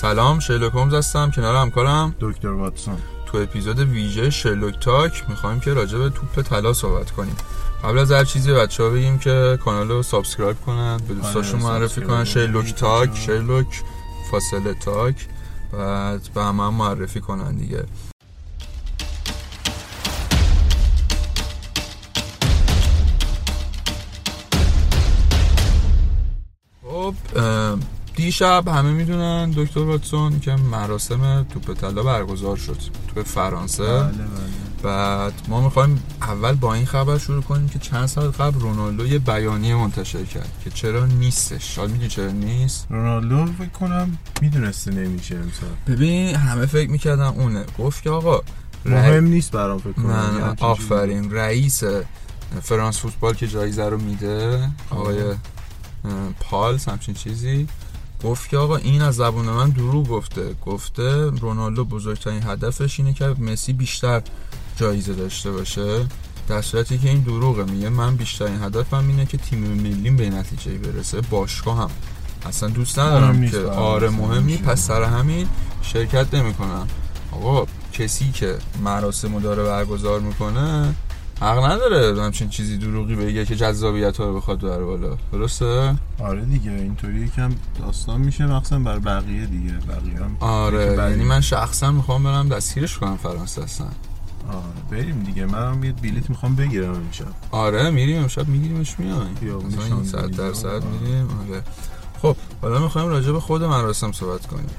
سلام شرلوک هومز هستم. کنار همکارم دکتر واتسون. تو اپیزود ویژه Sherlock Talk می‌خوایم که راجع به توپ طلا صحبت کنیم. قبل از هر چیزی بچه ها بگیم که کانال رو subscribe کنن به دوستاشون معرفی کنن. Sherlock Talk Sherlock فاصله Talk. بعد به همه هم معرفی کنن دیگه. خب دیشب همه می‌دونن دکتر واتسون که مراسم توپ طلا برگزار شد تو فرانسه. بله بله. بعد ما می‌خوایم اول با این خبر شروع کنیم که چند ساعت قبل رونالدو یه بیانیه منتشر کرد که چرا نیستش. شاید می‌دونی چرا نیست؟ رونالدو فکر کنم می‌دونسته نمیشه امسال. ببین همه فکر می‌کردن اونه. گفت که آقا مهم نیست برام فکر کنم. نه. آفرین. رئیس فرانس فوتبال که جایزه رو میده آقای اه، پالس همچین چیزی. گفت که آقا این از زبون من دروغ گفته. گفته رونالدو بزرگترین هدفش اینه که مسی بیشتر جایزه داشته باشه. در صورتی که این دروغه. میگه من بیشترین هدفم اینه که تیم ملیم به نتیجه برسه. باشگاه هم. اصلا دوست ندارم که. آره اصلا مهم نیست میشه. پس سر همین شرکت نمی‌کنم. آقا کسی که مراسم رو داره برگزار می‌کنه حق نداره همچین چیزی دروغی بگه که جذابیت ها رو بخواد بره بالا. درسته؟ آره دیگه اینطوری یکم داستان میشه مخصوصا بر بقیه دیگه. بقیه هم آره. یعنی من شخصا می‌خوام برم دستگیرش کنم فرانسه هستن. آره بریم دیگه. منم یه بلیت می‌خوام بگیرم امشب. آره میریم امشب میگیریمش میایم این شانزلیزه. صد درصد آه. میریم آره. خب حالا می‌خوایم راجع به خود مراسم صحبت کنیم.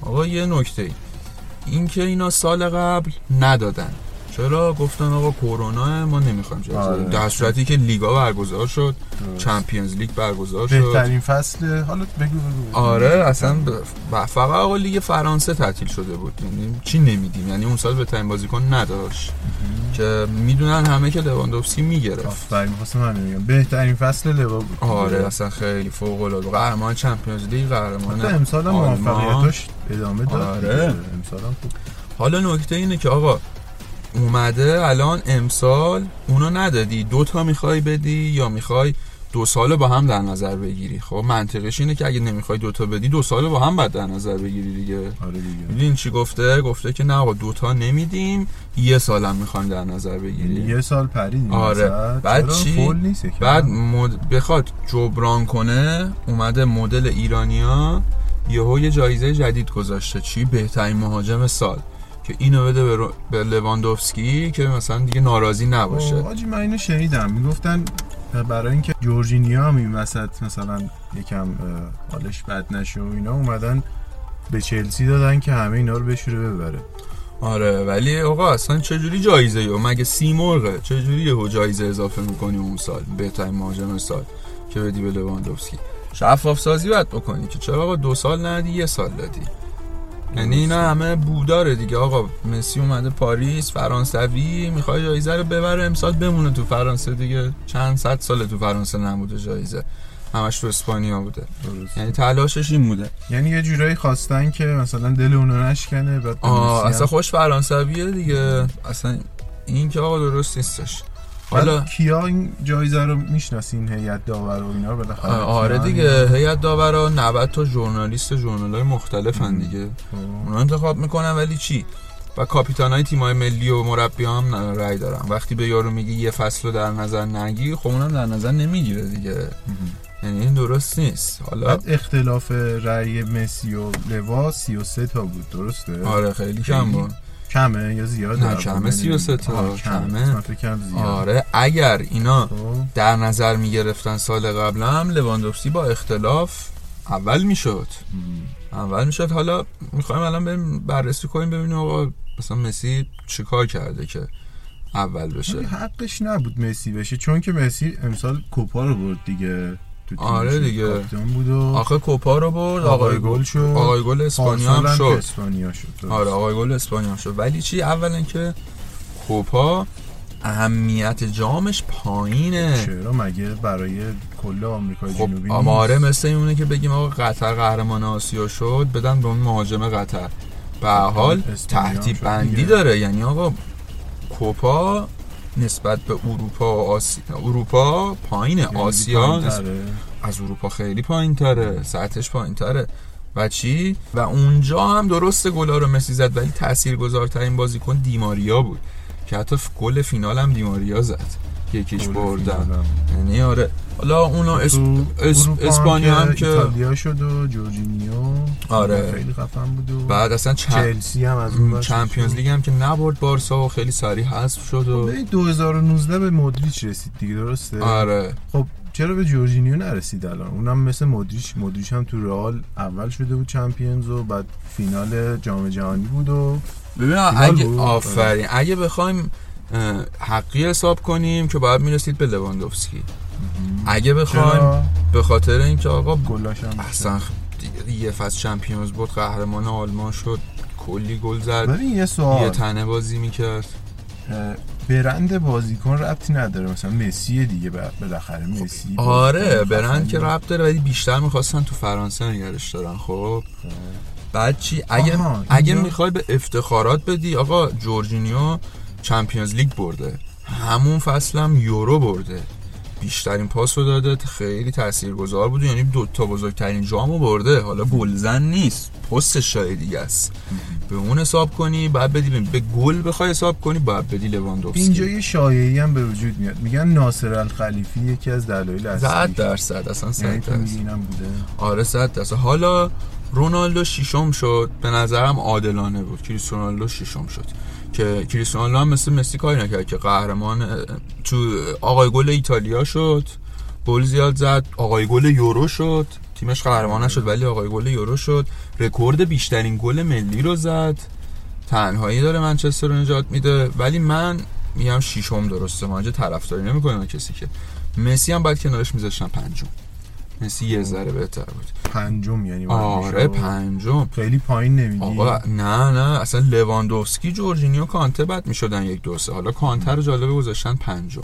آقا یه نکته ای این که اینا سال قبل ندادن. چرا؟ گفتن آقا کرونا ما نمی‌خوایم جایزه آره. در صورتی که لیگا برگزار شد درست. Champions League برگزار شد. بهترین فصل حالا بگو بگو آره اصلا ب- فقط آقا لیگ فرانسه تعطیل شده بود. یعنی چی نمیدیم؟ یعنی اون سال بهترین بازیکن نداشت. که می‌دونن همه که لواندوفسکی می‌گرفت. آفرین می‌خواستم همین بگم. بهترین فصل لوا بود. آره اصلا خیلی فوق العاده قهرمان Champions League قهرمان امسال هم. موفقیتاش ادامه داد. آره. امسال هم خوب حالا نکته اینه که آقا اومده الان امسال اونو ندادی. دو تا می‌خوای بدی یا می‌خوای دو سال با هم در نظر بگیری؟ خب منطقش اینه که اگه نمی‌خوای دو تا بدی دو سال با هم بعد در نظر بگیری دیگه. آره دیگه. می‌دونی چی گفته؟ گفته که نه آقا دو تا نمیدیم یه سالم می‌خوایم در نظر بگیری یه سال پرید آره. بعد؟ چی؟ نیست؟ بعد مد... بخواد جبران کنه اومده مدل ایرانیا یهو یه جایزه جدید گذاشته. چی؟ بهترین مهاجم سال. که اینو بده به, رو... به لواندوفسکی که مثلا دیگه ناراضی نباشه. اوه، آجی من اینو شنیدم. می‌گفتن برای اینکه جورجینیا هم این وسط مثلا یکم حالش بد نشه و اینا اومدن به چلسی دادن که همه اینا رو بشوره ببره. آره ولی آقا اصلا چجوری جایزه یو مگه سی مرغه چجوری یهو جایزه اضافه می‌کنی اون سال بهترین مهاجم سال که بدی به لواندوفسکی؟ شفاف سازی باید بکنی که چرا آقا دو سال ندی یه سال دادی؟ یعنی اینا همه بوداره دیگه. آقا مسی اومده پاریس فرانسوی می‌خوای جایزه رو ببره امسال بمونه تو فرانسه دیگه. چند صد سال تو فرانسه نبوده جایزه. همش تو اسپانیا بوده. درست. یعنی تلاشش این بوده. یعنی یه جورایی خواستن که مثلا دل اونو نشکنه بعد اصلا خوش فرانسویه دیگه. اصلا این که آقا درست نیستش. حالا کیا این جایزه رو می‌شناسین هیئت داور و اینا؟ رو بالاخره آره دیگه؟ هیئت داورا 90 تا ژورنالیست ژورنالای مختلفن دیگه. خب. اونا انتخاب می‌کنن ولی چی؟ و کاپیتانای تیمای ملی و مربی هم رأی دارن. وقتی به یارو میگی یه فصل رو در نظر نگیر خب اونم در نظر نمی‌گیره دیگه. یعنی این درست نیست. حالا اختلاف رأی مسی و لوا 33 تا بود. درسته؟ آره خیلی کم بود. کمه یا زیاده نه، کمه 33 تا. آه، کمه. آره اگر اینا خب. در نظر می‌گرفتن سال قبل هم لواندوفسکی با اختلاف اول می‌شد. اول می‌شد. حالا می‌خوایم الان بریم بررسی کنیم ببینیم آقا مثلا مسی چیکار کرده که اول بشه. حقش نبود مسی بشه چون که مسی امسال کوپا رو برد دیگه. تو. آره دیگه. بود و آخه کوپا رو برد آقای گل شد آقای گل اسپانیا هم شد اسپانیا شد درست. آره آقای گل اسپانیا هم شد ولی چی اولا که کوپا اهمیت جامش پایینه چرا مگه برای کل آمریکای خب جنوبی نیست؟ آماره مثل اینه که بگیم آقا قطر قهرمان آسیا شد بدن به اون مهاجم قطر به هر حال شد بندی. داره یعنی آقا کوپا نسبت به اروپا و آسیا اروپا پایینه یعنی آسیا. از اروپا خیلی پایین تره سطحش پایین تره و چی؟ و اونجا هم درست گلا رو مسی زد ولی تاثیرگذارترین بازیکن دیماریا بود که حتی گل فینال هم دیماریا زد. یکیش بردن یعنی آره. حالا اونو اس... اس... اسپانیا هم که ایتالیا شد و جورجینیو. آره. خیلی خفن بود و بعد اصلا چ... چلسی هم از اون Champions League هم که نبرد بارسا و خیلی سریع حذف شد و ببین 2019 به مودریچ رسید دیگه درسته؟ آره. خب چرا به جورجینیو نرسید الان؟ اونم مثل مودریچ مودریچ هم تو رئال اول شده بود چمپیونز و بعد فینال جام جهانی بود و ببین اگه. آفرین. اگه بخوایم حقی حساب کنیم که باید می‌رسید به لواندوفسکی. اگه بخوایم به خاطر اینکه آقا اصلا دیگه یه فصل چمپیونز بود قهرمان آلمان شد کلی گل زد. ببین یه یه سوال تنه بازی می‌کرد. برند بازیکن ربطی نداره. مثلا مسی دیگه بالاخره مسی آره برند. که ربط داره ولی بیشتر می‌خواستن تو فرانسه نگرش دارن خب. بعد چی؟ اگه آها، اگه می‌خوای به افتخارات بدی آقا جورجینیو چمپیونز لیگ برده. همون فصل هم یورو برده. بیشترین پاس رو داده خیلی تاثیرگذار بود. یعنی دو تا بزرگترین جامو برده. حالا گلزن نیست. پستش شاید دیگه است. به اون حساب کنی بعد بدی به- به گل بخوای حساب کنی بعد بدی لواندوفسکی. اینجا یه شایعی هم به وجود میاد. میگن ناصر الخلیفی یکی از دلایل اصلی. صد درصد. اصلا یعنی صد تو میگی درصد. اینم بوده. آره صد درصد. حالا رونالدو ششم شد. به نظرم عادلانه بود. کریستیانو رونالدو ششم شد. که کریستیانو هم مثل مسی کاری نکرد که قهرمان تو آقای گل ایتالیا شد گل زیاد زد آقای گل یورو شد تیمش قهرمان نشد ولی آقای گل یورو شد. رکورد بیشترین گل ملی رو زد. تنهایی داره منچستر رو نجات میده. ولی من میگم ششم درسته ما اینجا طرفداری نمی‌کنیم کسی که. مسی هم باید کنارش میذاشتن پنجم. مسی یه ذره بهتر بود. پنجم یعنی آره. پنجم. خیلی پایین نمیگی. آقا نه نه اصلا لواندوفسکی جورجینیو کانته بعد می‌شدن یک دو سه. حالا کانته رو جالبه گذاشتن پنجم.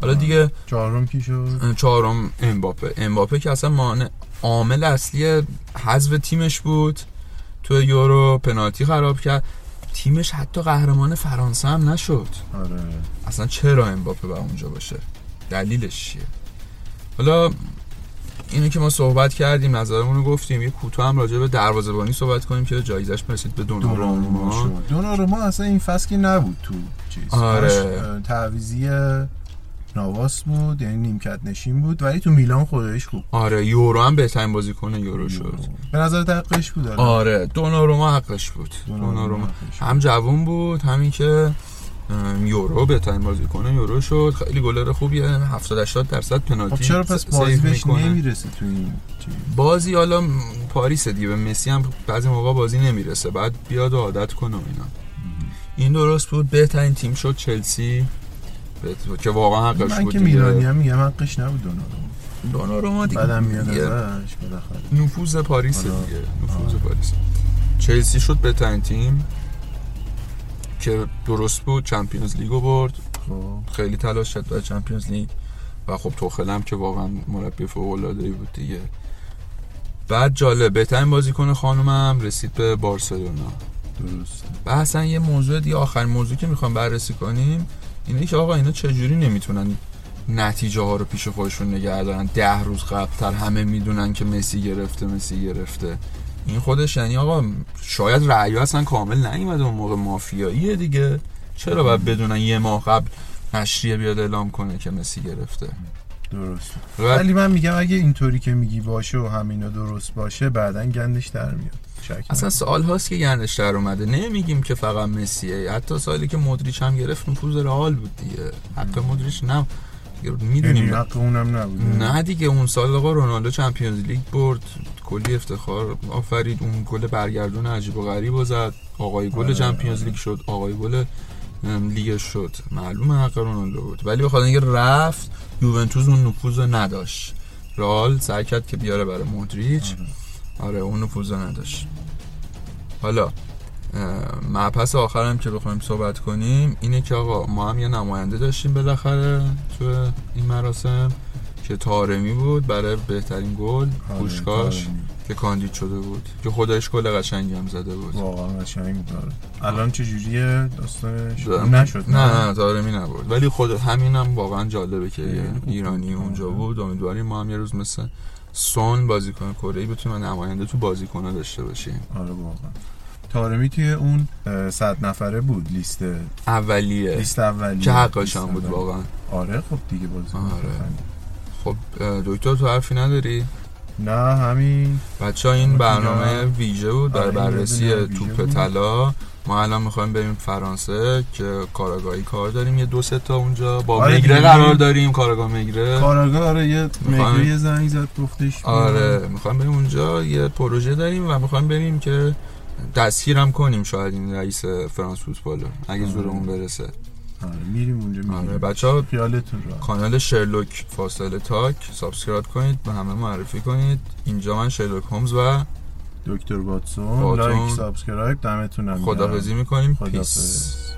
حالا دیگه چهارم کی شد؟ چهارم امباپه. امباپه که اصلا مانع عامل اصلی حذف تیمش بود. تو یورو پنالتی خراب کرد. تیمش حتی قهرمان فرانسه هم نشد. آره. اصلا چرا امباپه با اونجا باشه؟ دلیلش چیه؟ حالا اینو که ما صحبت کردیم نظرمون رو گفتیم یه کوتاه هم راجع به دروازه‌بانی صحبت کنیم که جایزش برسید به دوناروما. دوناروما شد. دوناروما اصلا این فصل نبود تو چیز. آره. تعویضی نواس بود یعنی نیمکت نشین بود ولی تو میلان خدایش خوب آره یورو هم بهترین بازیکن یورو شد. به نظر حقش بود. آره. آره دوناروما حقش بود. دوناروما دوناروما. حقش بود. هم جوون بود همین که یورو بهترین بازیکن یورو شد. خیلی گلر خوبیه. 70 80 درصد پنالتی خب چرا پس بازی بهش. نمی‌رسه تو این بازی حالا پاریس دیگه. به مسی هم بعضی موقع بازی نمی‌رسه. بعد بیاد و عادت کنه و اینا. این درست بود. بهترین تیم شد چلسی. که واقعا حقش من بود که دیگه. میلانی هم میگم حقش نبود دوناروما. دوناروما دیگه. بعدم میاد ازش نفوذ پاریس. دیگه. نفوذ. پاریس چلسی شد بهترین تیم. که درست بود Champions League و برد. خب. خیلی تلاش کرد برای Champions League. و خب توخل هم که واقعا مربی فوق العاده ای بود دیگه. بعد جالب بهترین بازیکن خانومم رسید به بارسلونا. درست. اصلا یه موضوع دیگه آخرین موضوع که می‌خوام بررسی کنیم اینه که آقا اینا چجوری نمی‌تونن نتیجه ها رو پیش خودشون نگه دارن؟ ده روز قبلتر همه می‌دونن که مسی گرفته مسی گرفته. این خودش یعنی آقا شاید رأی اصلا کامل نیومده اون موقع مافیاییه دیگه. چرا باید بدونن یه ماه قبل نشریه بیاد اعلام کنه که مسی گرفته؟ درست. ولی من میگم اگه اینطوری که میگی باشه و همینا درست باشه بعدا گندش در میاد. اصلا سال هاست که گندش در اومده. نمیگیم که فقط مسیه حتی سالی که مدریچ هم گرفت نفوذ رئال بود دیگه. حق مدریچ نه. می‌دونیم. حق اونم نبوده. نه دیگه اون سال آقا رونالدو Champions League برد کلی افتخار آفرید. اون گل برگردون عجیب و غریب و زد. آقای گل آره، Champions League شد آقای گل لیگ شد. معلومه حق رونالدو بود. ولی بخاطر اینکه رفت یوونتوس اون نفوذ رو نداشت. رئال سعی کرد که بیاره برای مودریچ. آره. اون نفوذ نداشت. حالا مبحث آخرم که بخوایم صحبت کنیم اینه که آقا ما هم یه نماینده داشتیم بالاخره تو این مراسم که تارمی بود برای بهترین گل آره، پوشکاش آره. که کاندید شده بود که خودش گل قشنگی هم زده بود. واقعا قشنگ بود آره. الان چه جوریه؟ داستانش نشد نه نه؟ تارمی نبود. ولی خود همین هم واقعا جالبه که ایرانی بود. اونجا آره. بود. امیدواریم ما هم یه روز مثل سون بازیکن کره ای بتونیم نماینده تو بازیکن داشته باشیم. آره واقعا. تارمی توی اون صد نفره بود لیست اولیه لیست اولیه که حقش هم بود. واقعا آره خب دیگه بازی آره. خب دکتر تو حرفی نداری نه همین بچه ها این برنامه. ویژه بود در آره، این بررسی توپ. طلا ما الان می‌خوایم بریم فرانسه که کاراگاهی کار داریم یه دو سه تا اونجا با آره دیگه. قرار داریم کاراگاه مگره کاراگاه آره یه میگه یه زنگ زد گفتش آره می‌خوایم بریم اونجا یه پروژه داریم و می‌خوایم بریم که دستگیرم کنیم شاید این رئیس France Football رو اگه آره. زورمون برسه آره میریم اونجا میریم آره بچه خیالتون را کانال Sherlock فاصله Talk subscribe کنید به همه معرفی کنید اینجا من شرلوک هومز و دکتر واتسون. لایک subscribe دمتون گرم. خدافزی می‌کنیم خداحافظ. peace